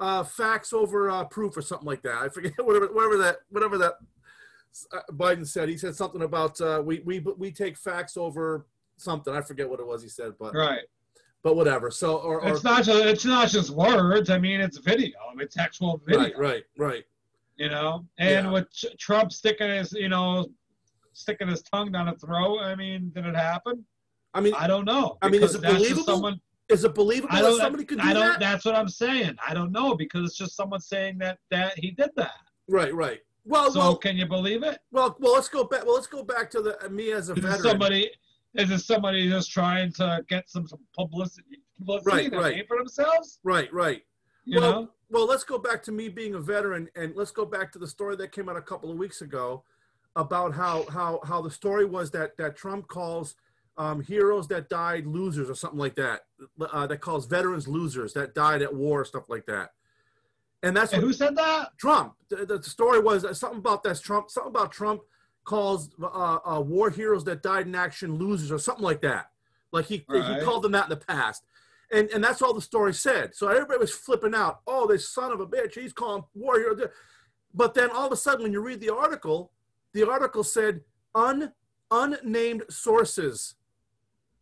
uh, facts over uh, proof or something like that. I forget whatever whatever that whatever that Biden said. He said something about uh, we we we take facts over something. I forget what it was he said, but Right. but whatever. So or, or It's not just it's not just words. I mean, it's video. It's actual video. right, right, right. You know, and Yeah. with Tr- Trump sticking his, you know, sticking his tongue down a throat. I mean, did it happen? I mean, I don't know. I mean, is it believable? Someone, is it believable I that somebody could do I don't. that? That's what I'm saying. I don't know because it's just someone saying that that he did that. Right, right. Well, So well, can you believe it? well, well. Let's go back. Well, let's go back to the me as a Is veteran. somebody? Is it somebody just trying to get some, some publicity, publicity Right, right. for themselves? Right, right. You well, know? well, let's go back to me being a veteran, and let's go back to the story that came out a couple of weeks ago about how how how the story was that that Trump calls um, heroes that died losers or something like that. Uh, that calls veterans losers that died at war, stuff like that. And that's And who said that? Trump. The, the story was something about that Trump. Something about Trump calls uh, uh, war heroes that died in action losers or something like that. Like he Right. he called them that in the past, and and that's all the story said. So everybody was flipping out. Oh, this son of a bitch! He's calling war heroes. But then all of a sudden, when you read the article, the article said un unnamed sources.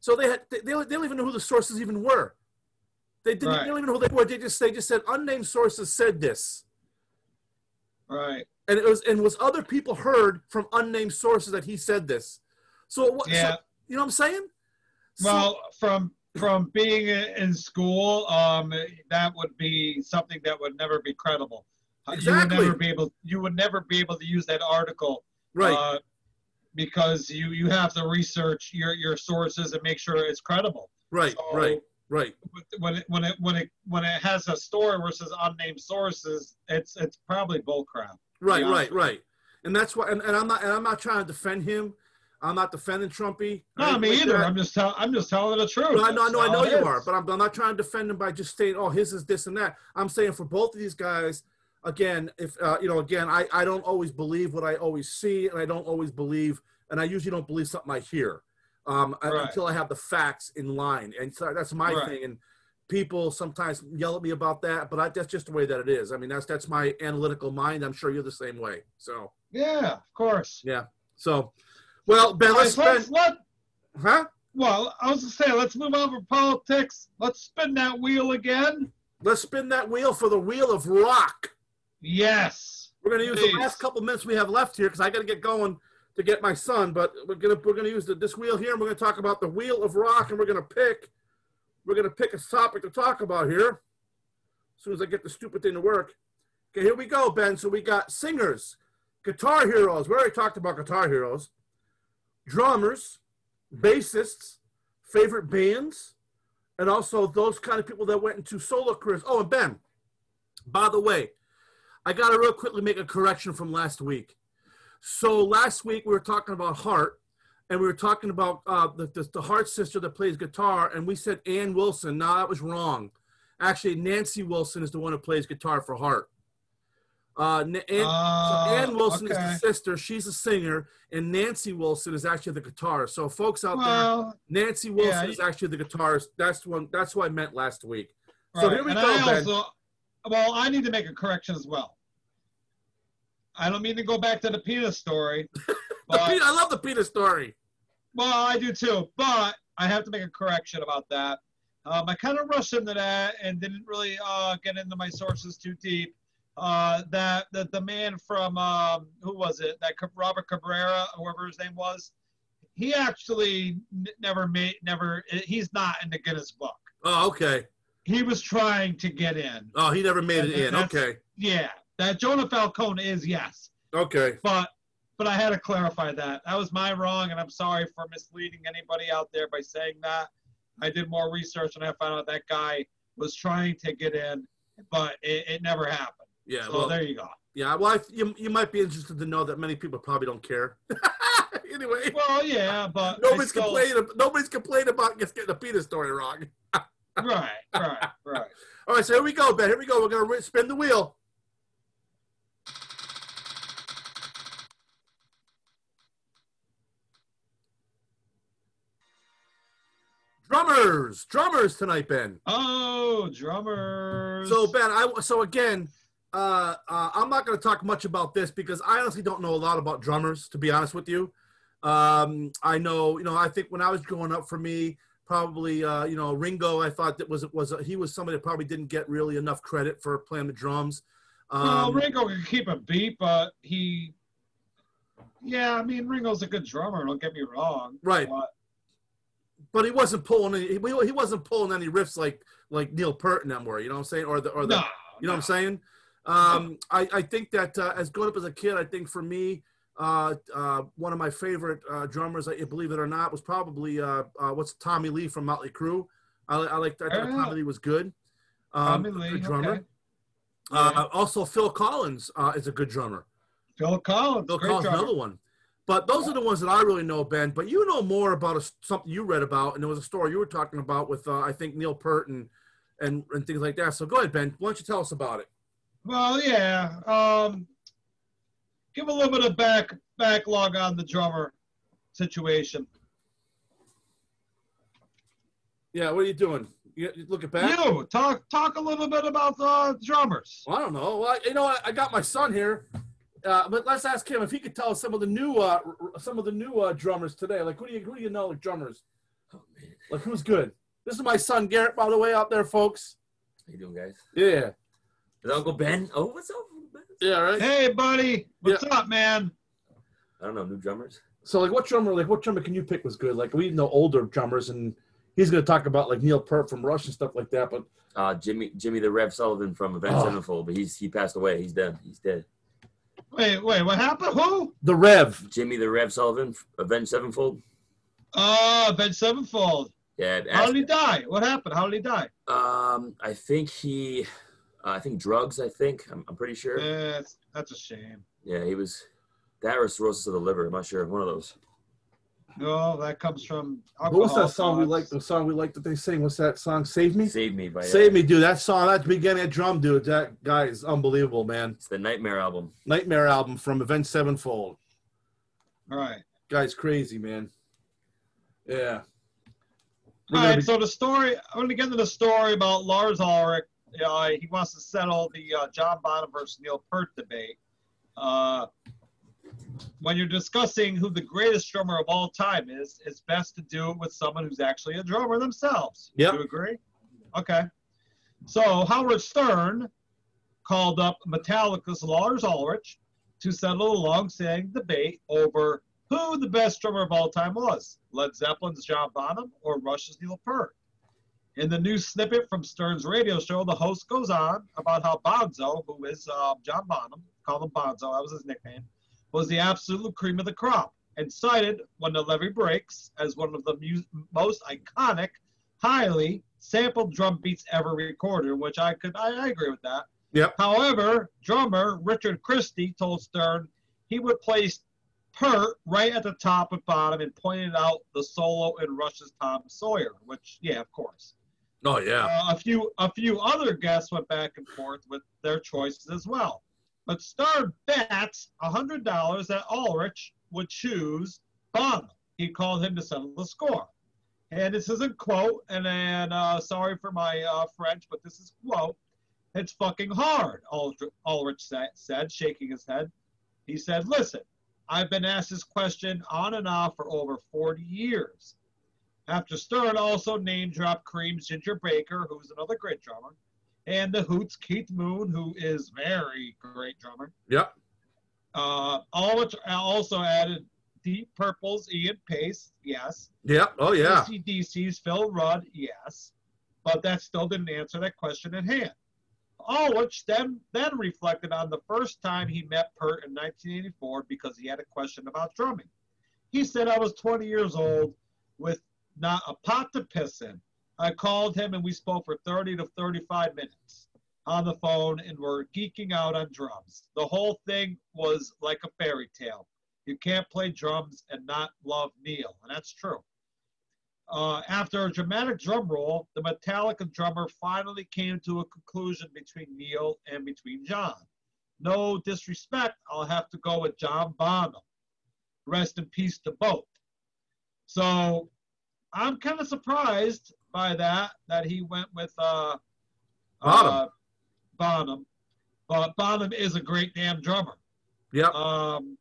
So they had they, they don't even know who the sources even were. They didn't Right. they don't even know who they were. They just they just said unnamed sources said this Right. and it was and was other people heard from unnamed sources that he said this. So what? Yeah. So, you know what I'm saying? So- Well, from from being in school, um, that would be something that would never be credible. Uh, You would never be able. You would never be able to use that article, right, uh, because you you have to research your your sources and make sure it's credible. right, So, right, right. When it when it when it when it has a story versus unnamed sources, it's it's probably bullcrap. Right, right, right. And that's why. And, and I'm not. And I'm not trying to defend him. I'm not defending Trumpy. No, anything me either. that. I'm just telling. I'm just telling the truth. No, I know, I know, I know you it are, but I'm, I'm not trying to defend him by just saying, "Oh, his is this and that." I'm saying for both of these guys, again, if uh, you know, again, I I don't always believe what I always see, and I don't always believe, and I usually don't believe something I hear, um, Right. until I have the facts in line, and so that's my Right. thing. And people sometimes yell at me about that, but I, that's just the way that it is. I mean, that's that's my analytical mind. I'm sure you're the same way. So, yeah, of course. Yeah. So, well, Ben, let's let's spend, let huh? Well, I was gonna say, let's move on from politics. Let's spin that wheel again. Let's spin that wheel for the wheel of rock. Yes. We're gonna use Please. the last couple minutes we have left here because I gotta get going to get my son. But we're gonna we're gonna use the, this wheel here, and we're gonna talk about the wheel of rock, and we're gonna pick we're gonna pick a topic to talk about here. As soon as I get the stupid thing to work. Okay, here we go, Ben. So we got singers, guitar heroes. We already talked about guitar heroes, drummers, bassists, favorite bands, and also those kind of people that went into solo careers. Oh, and Ben, by the way, I got to real quickly make a correction from last week. So last week we were talking about heart, and we were talking about uh, the, the the Heart sister that plays guitar, and we said Ann Wilson. No, that was wrong. Actually, Nancy Wilson is the one who plays guitar for heart. Uh, N- Ann, so Uh, Ann Wilson is the sister. She's a singer, and Nancy Wilson is actually the guitarist. So, folks out there, Nancy Wilson yeah, is actually the guitarist. That's one. That's what I meant last week. So here we and go, I also, well, I need to make a correction as well. I don't mean to go back to the penis story, but, I love the Peter story. well, I do too. But I have to make a correction about that. Um, I kind of rushed into that and didn't really uh, get into my sources too deep. Uh, that that the man from um, who was it? That Robert Cabrera, whoever his name was, he actually n- never made never. He's not in the Guinness Book. Oh, okay. He was trying to get in. Oh, he never made it in. Okay. Yeah, that Jonah Falcone is yes, Okay. but but I had to clarify that. That was my wrong, and I'm sorry for misleading anybody out there by saying that. I did more research and I found out that guy was trying to get in, but it, it never happened. Yeah. so well, there you go. yeah. Well, I, you, you might be interested to know that many people probably don't care. anyway, Well, yeah, but nobody's still- complaining. Nobody's complaining about just getting the Peter story wrong. Right, right, right. All right. So here we go, Ben. Here we go. We're gonna spin the wheel. Drummers, drummers tonight, Ben. Oh, drummers. So Ben, I so again, uh, uh, I'm not going to talk much about this because I honestly don't know a lot about drummers. To be honest with you, um, I know you know I think when I was growing up, for me, probably uh, you know Ringo. I thought that was was he was somebody that probably didn't get really enough credit for playing the drums. well, Um, Ringo can keep a beat, but he, yeah, I mean Ringo's a good drummer. Don't get me wrong. Right. But, but he wasn't pulling any, he, he wasn't pulling any riffs like like Neil Peart and them were. You know what I'm saying? Or the or the no, You know what I'm saying? Um, I, I think that uh, as growing up as a kid, I think for me, uh, uh, one of my favorite uh, drummers, I believe it or not, was probably uh, uh, what's Tommy Lee from Motley Crue. I, I like I thought Tommy Lee was good. Um, Tommy Lee, drummer. okay. Uh, also, Phil Collins uh, is a good drummer. Phil Collins, Phil great Collins, drummer. another one. But those are the ones that I really know, Ben. But you know more about a, something you read about, and there was a story you were talking about with uh, I think Neil Peart and, and and things like that. So go ahead, Ben. Why don't you tell us about it? Well, yeah. Um, give a little bit of back backlog on the drummer situation. Yeah, what are you doing? You, you look at back. You talk talk a little bit about the drummers. Well, I don't know. Well, I, you know, I, I got my son here, uh, but let's ask him if he could tell us some of the new, uh, r- r- some of the new uh, drummers today. Like, who do you, who do you know, like drummers? Oh man, Like, who's good? This is my son Garrett, by the way, out there, folks. how you doing, guys? Yeah, Is Uncle Ben? Oh, what's up, Ben? yeah, right. Hey, buddy, what's up, man? I don't know, new drummers. So, like, what drummer, like, what drummer can you pick was good? Like, we know older drummers, and he's gonna talk about like Neil Peart from Rush and stuff like that. But Uh, Jimmy, Jimmy the Rev Sullivan from Avenged Oh. Sevenfold, but he's he passed away. He's dead. He's dead. Wait, wait, what happened? Who? the Rev, Jimmy the Rev Sullivan, Avenged Sevenfold. Oh, Ben Sevenfold. Yeah, How did he die? What happened? How did he die? um, I think he, uh, I think drugs. I think I'm, I'm pretty sure. That's, that's a shame. Yeah, he was. That or cirrhosis of the liver. I'm not sure. One of those. No, that comes from. what was that alcohol song we thoughts. like? The song we like that they sing. What's that song? Save me. Save me by. uh, Save me, dude. That song, that beginning of drum, dude. That guy is unbelievable, man. It's the Nightmare album. Nightmare album from Avenged Sevenfold. All right. Guy's crazy, man. Yeah. We're All be- so the story, I'm going to get into the story about Lars Ulrich. Uh, he wants to settle the uh, John Bonham versus Neil Peart debate. Uh, when you're discussing who the greatest drummer of all time is, it's best to do it with someone who's actually a drummer themselves. Do you agree? Okay. So Howard Stern called up Metallica's Lars Ulrich to settle a long-standing debate over who the best drummer of all time was, Led Zeppelin's John Bonham or Rush's Neil Peart. In the new snippet from Stern's radio show, the host goes on about how Bonzo, who is uh, John Bonham, called him Bonzo, that was his nickname, was the absolute cream of the crop, and cited When the Levee Breaks as one of the mu- most iconic, highly sampled drum beats ever recorded, which I could I, I agree with that. Yep. However, drummer Richard Christie told Stern he would place Peart right at the top and bottom and pointed out the solo in Rush's Tom Sawyer, which yeah, of course. Oh yeah. Uh, a few a few other guests went back and forth with their choices as well. But Stern bets hundred dollars that Ulrich would choose Bonham. He called him to settle the score. And this is a quote, and then uh, sorry for my uh, French, but this is quote. It's fucking hard, Ulrich, Ulrich sa- said, shaking his head. He said, Listen, I've been asked this question on and off for over 40 years. After Stern also name dropped Cream's Ginger Baker, who's another great drummer, and the Who's Keith Moon, who is very great drummer. Yep. Uh, Ulrich also added Deep Purple's Ian Paice, yes. Yep. Oh yeah. ACDC's Phil Rudd, yes. But that still didn't answer that question at hand. Ulrich then, then reflected on the first time he met Peart in 1984 because he had a question about drumming. He said, I was 20 years old with not a pot to piss in. I called him and we spoke for 30 to 35 minutes on the phone and were geeking out on drums. The whole thing was like a fairy tale. You can't play drums and not love Neil, and that's true. Uh, after a dramatic drum roll, the Metallica drummer finally came to a conclusion between Neil and between John. No disrespect, I'll have to go with John Bonham. Rest in peace to both. So I'm kind of surprised by that, that he went with uh, Bonham. Uh, Bonham. But Bonham is a great damn drummer. Yep. Um,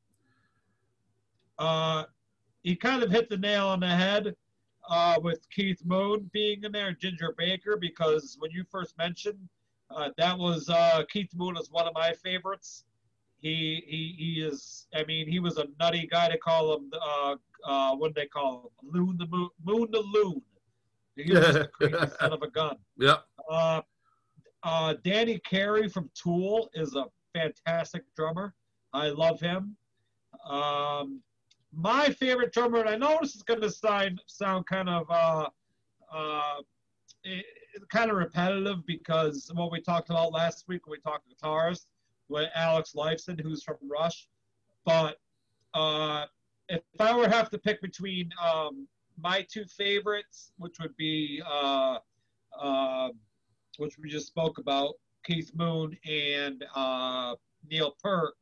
uh, he kind of hit the nail on the head. uh, with Keith Moon being in there, Ginger Baker, because when you first mentioned uh, that was uh, Keith Moon is one of my favorites. He he he is. I mean, he was a nutty guy to call him. Uh, uh, what do they call him? Loon the moon, moon the loon. He was a son of a gun. Yep. Uh, uh, Danny Carey from Tool is a fantastic drummer. I love him. Um, my favorite drummer, and I know this is going to sound sound kind of uh, uh, it, kind of repetitive because what we talked about last week when we talked guitarist with Alex Lifeson, who's from Rush. But uh, if I were to have to pick between um, my two favorites, which would be uh, uh, which we just spoke about, Keith Moon and uh, Neil Peart,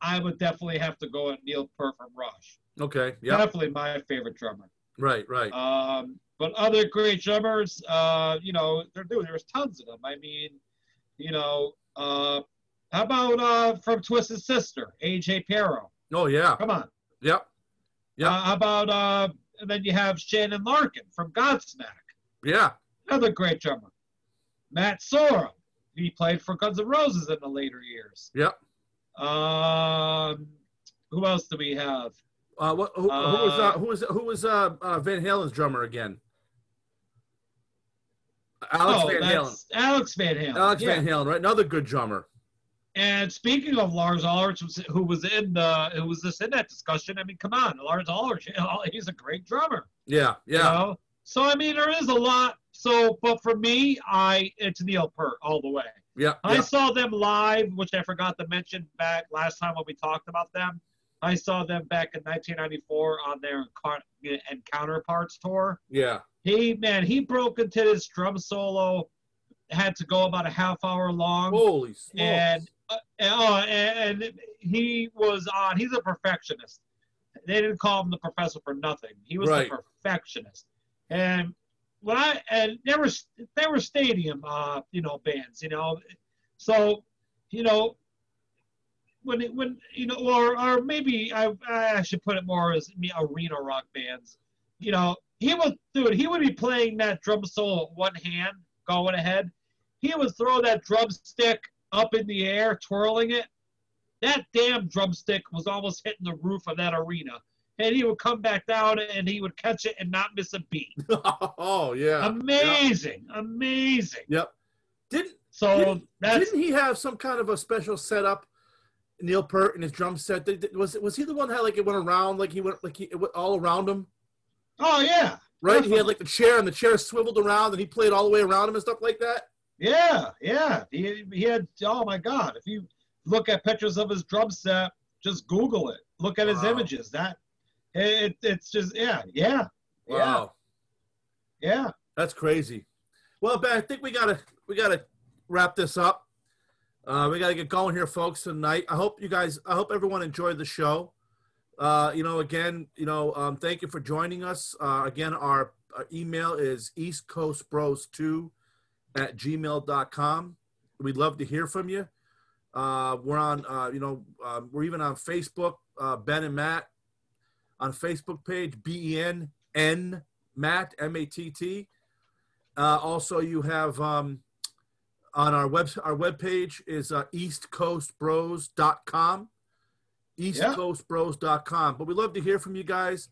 I would definitely have to go at Neil Peart from Rush. Okay. Yeah. Definitely my favorite drummer. Right. Right. Um, but other great drummers, uh, you know, there. There's tons of them. I mean, you know, uh, how about uh, from Twisted Sister, AJ Pero? oh yeah. Come on. Yep. Yeah. Uh, how about uh, and then you have Shannon Larkin from Godsmack, Yeah. another great drummer. Matt Sorum, he played for Guns N' Roses in the later years. Yep. Um, who else do we have? Uh, what? Who, who was? Uh, Uh, who was? Who was? Uh, uh, Van Halen's drummer again? Alex oh, Van Halen. Alex Van Halen. Alex yeah. Van Halen, right? Another good drummer. And speaking of Lars Ulrich, who was- in the who was this in that discussion, I mean, come on, Lars Ulrich, he's a great drummer. Yeah. You Yeah. know? So I mean, there is a lot. So, but for me, I it's Neil Peart all the way. Yeah. I yeah. saw them live, which I forgot to mention back last time when we talked about them. I saw them back in 1994 on their and Counterparts tour. Yeah. He man, he broke into this drum solo, had to go about a half hour long Holy smokes. and uh, oh, and, and he was on. He's a perfectionist. They didn't call him the professor for nothing. He was Right. a perfectionist. And when I and there were there were stadium, uh, you know, bands, you know, so you know. When, it, when you know, or, or maybe I, I should put it more as me arena rock bands. You know, he would, dude, he would be playing that drum solo with one hand, going ahead. He would throw that drumstick up in the air, twirling it. That damn drumstick was almost hitting the roof of that arena. And he would come back down and he would catch it and not miss a beat. oh yeah. Amazing. Amazing. Yep. Didn't So Didn't- that's didn't he have some kind of a special setup? Neil Peart and his drum set. Was was he the one that had like it went around like he went like he it went all around him? oh yeah. Right. He had like the chair and the chair swiveled around and he played all the way around him and stuff like that. Yeah, yeah. He, he had oh my god. If you look at pictures of his drum set, just Google it. Look at his Wow. images. That it, it's just yeah, yeah, yeah, Wow. yeah. That's crazy. Well, Ben, I think we gotta we gotta wrap this up. Uh, we gotta get going here, folks, tonight. I hope you guys. I hope everyone enjoyed the show. Uh, you know, again, you know, um, thank you for joining us. Uh, again, our, our email is East Coast Bros 2 at gmail.com. We'd love to hear from you. Uh, we're on, uh, you know, um, we're even on Facebook, uh, Ben and Matt on Facebook page, B E N N Matt, M A T T. Uh, also, you have um, on our web our webpage is uh, eastcoastbros.com. Eastcoastbros.com. But we love to hear from you guys.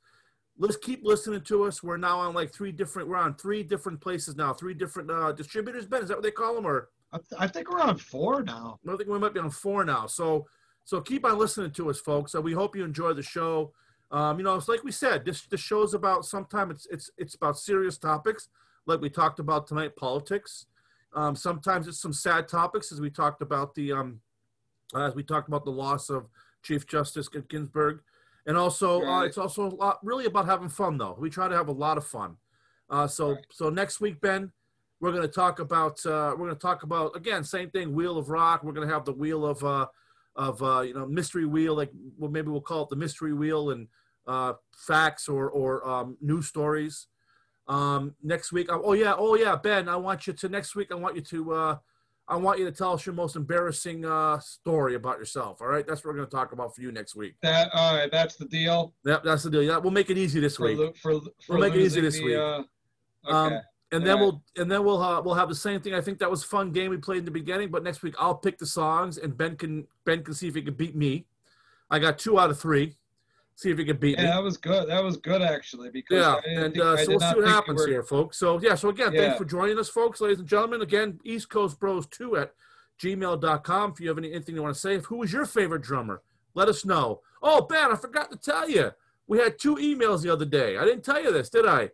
Let's keep listening to us. We're now on like three different. We're on three different places now. Three different uh, distributors. Ben, is that what they call them? Or I, th- I think we're on four now. I think we might be on four now. So, so keep on listening to us, folks. So we hope you enjoy the show. Um, you know, it's like we said, this the show's about. Sometimes it's it's it's about serious topics, like we talked about tonight, politics. Um, sometimes it's some sad topics, as we talked about the um, as we talked about the loss of Chief Justice Ginsburg, and also uh, it's also a lot really about having fun. Though we try to have a lot of fun. Uh, so Right. so next week, Ben, we're going to talk about uh, we're going to talk about again same thing wheel of rock we're going to have the wheel of uh, of uh, you know mystery wheel like well maybe we'll call it the mystery wheel and uh, facts or or um, news stories um, next week oh yeah oh yeah ben i want you to next week i want you to uh, I want you to tell us your most embarrassing uh, story about yourself. All right, that's what we're going to talk about for you next week. That all right? That's the deal. Yep, that's the deal. Yeah, we'll make it easy this For, week. lo- for, for We'll make it easy this the, week. Uh, Um, okay. and then Alright. we'll and then we'll uh, we'll have the same thing. I think that was a fun game we played in the beginning. But next week I'll pick the songs, and Ben can Ben can see if he can beat me. I got two out of three. See if he can beat yeah, me. that was good. That was good actually. Because Yeah, and uh, so we'll see what happens were- here, folks. So yeah, so again, Yeah. thanks for joining us, folks, ladies and gentlemen. Again, East Coast Bros two at gmail.com. If you have any, anything you want to say, who was your favorite drummer? Let us know. Oh, Ben, I forgot to tell you. We had two emails the other day. I didn't tell you this, did I?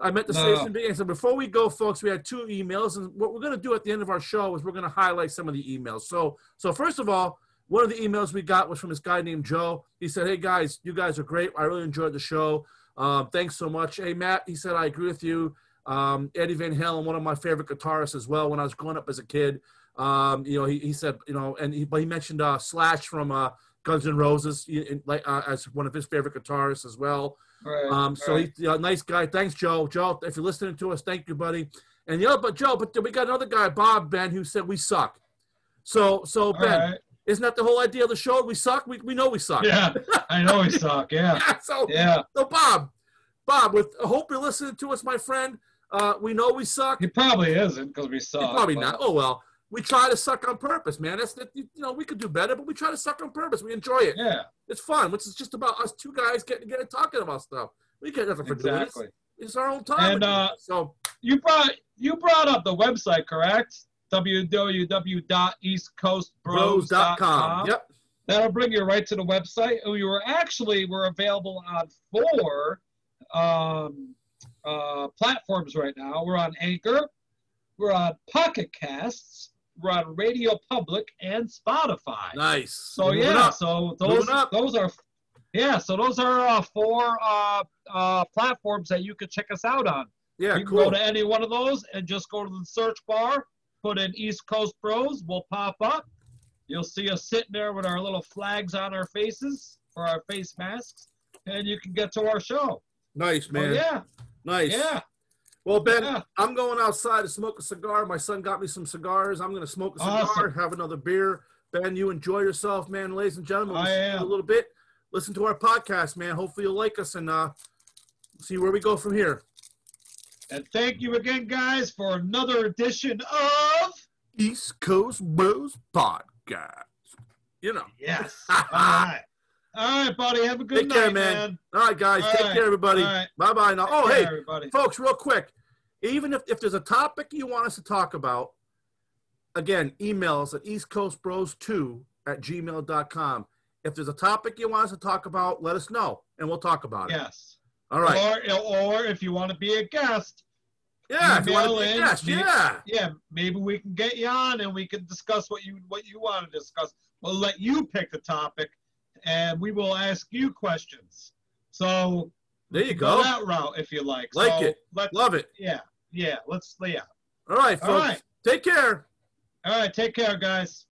I meant to say this in No. the beginning. So before we go, folks, we had two emails, and what we're going to do at the end of our show is we're going to highlight some of the emails. So, so first of all, one of the emails we got was from this guy named Joe. He said, "Hey guys, you guys are great. I really enjoyed the show. Um, thanks so much." Hey Matt, he said, "I agree with you. Um, Eddie Van Halen, one of my favorite guitarists as well. When I was growing up as a kid, um, you know, he, he said, you know, and he, but he mentioned uh, Slash from uh, Guns N' Roses, he- like uh, as one of his favorite guitarists as well. Right, Um, so right. he's a nice guy. Thanks, Joe. Joe, if you're listening to us, thank you, buddy. And other, but Joe, but then we got another guy, Bob Ben, who said we suck. So, so All Ben, right. Isn't that the whole idea of the show? We suck. We, we know we suck. Yeah, I know we suck. Yeah, so, yeah. so Bob, Bob, with I hope you're listening to us, my friend. Uh, we know we suck. He probably isn't because we suck. Probably but- not. Oh well, we try to suck on purpose, man. That's that. You know, we could do better, but we try to suck on purpose. We enjoy it. Yeah, It's fun. Which is just about us two guys getting getting talking about stuff. We get nothing for doing exactly. this. It's our own time. And, uh, so You brought you brought up the website, correct? www.eastcoastbros.com. Yep. That'll bring you right to the website. We were actually we're available on four um, uh, platforms right now. We're on Anchor, we're on Pocket Casts, we're on Radio Public, and Spotify. Nice. So Moving yeah, up. so those those are yeah, so those are uh, four uh, uh, platforms that you could check us out on. Yeah. you can Cool. go to any one of those and just go to the search bar, put in East Coast Bros, we'll pop up. You'll see us sitting there with our little flags on our faces for our face masks, and you can get to our show. Nice, Oh, man. yeah, Nice. yeah, Well, Ben, yeah. I'm going outside to smoke a cigar. My son got me some cigars. I'm going to smoke a cigar, Awesome. have another beer. Ben, you enjoy yourself, man. Ladies and gentlemen, I am. a little bit. Listen to our podcast, man. Hopefully you'll like us and uh, see where we go from here. And thank you again, guys, for another edition of East Coast Bros Podcast. You know. Yes. All right, all right, buddy. Have a good Take night, care, man. man. All right, guys. All take right. care, everybody. Right. Bye bye now. Oh, Take hey, everybody. folks, real quick. Even if, if there's a topic you want us to talk about, again, email us at eastcoastbros2 at gmail.com. If there's a topic you want us to talk about, let us know and we'll talk about it. Yes. All right. Or, or if you want to be a guest, yeah, if you want to be a guest, me- yeah. yeah, maybe we can get you on and we can discuss what you what you want to discuss. We'll let you pick the topic, and we will ask you questions. So There you go go. that route if you like. Like so it. Let's, Love it. yeah, yeah. Let's yeah. All right, folks. All right. Take care. All right. Take care, guys.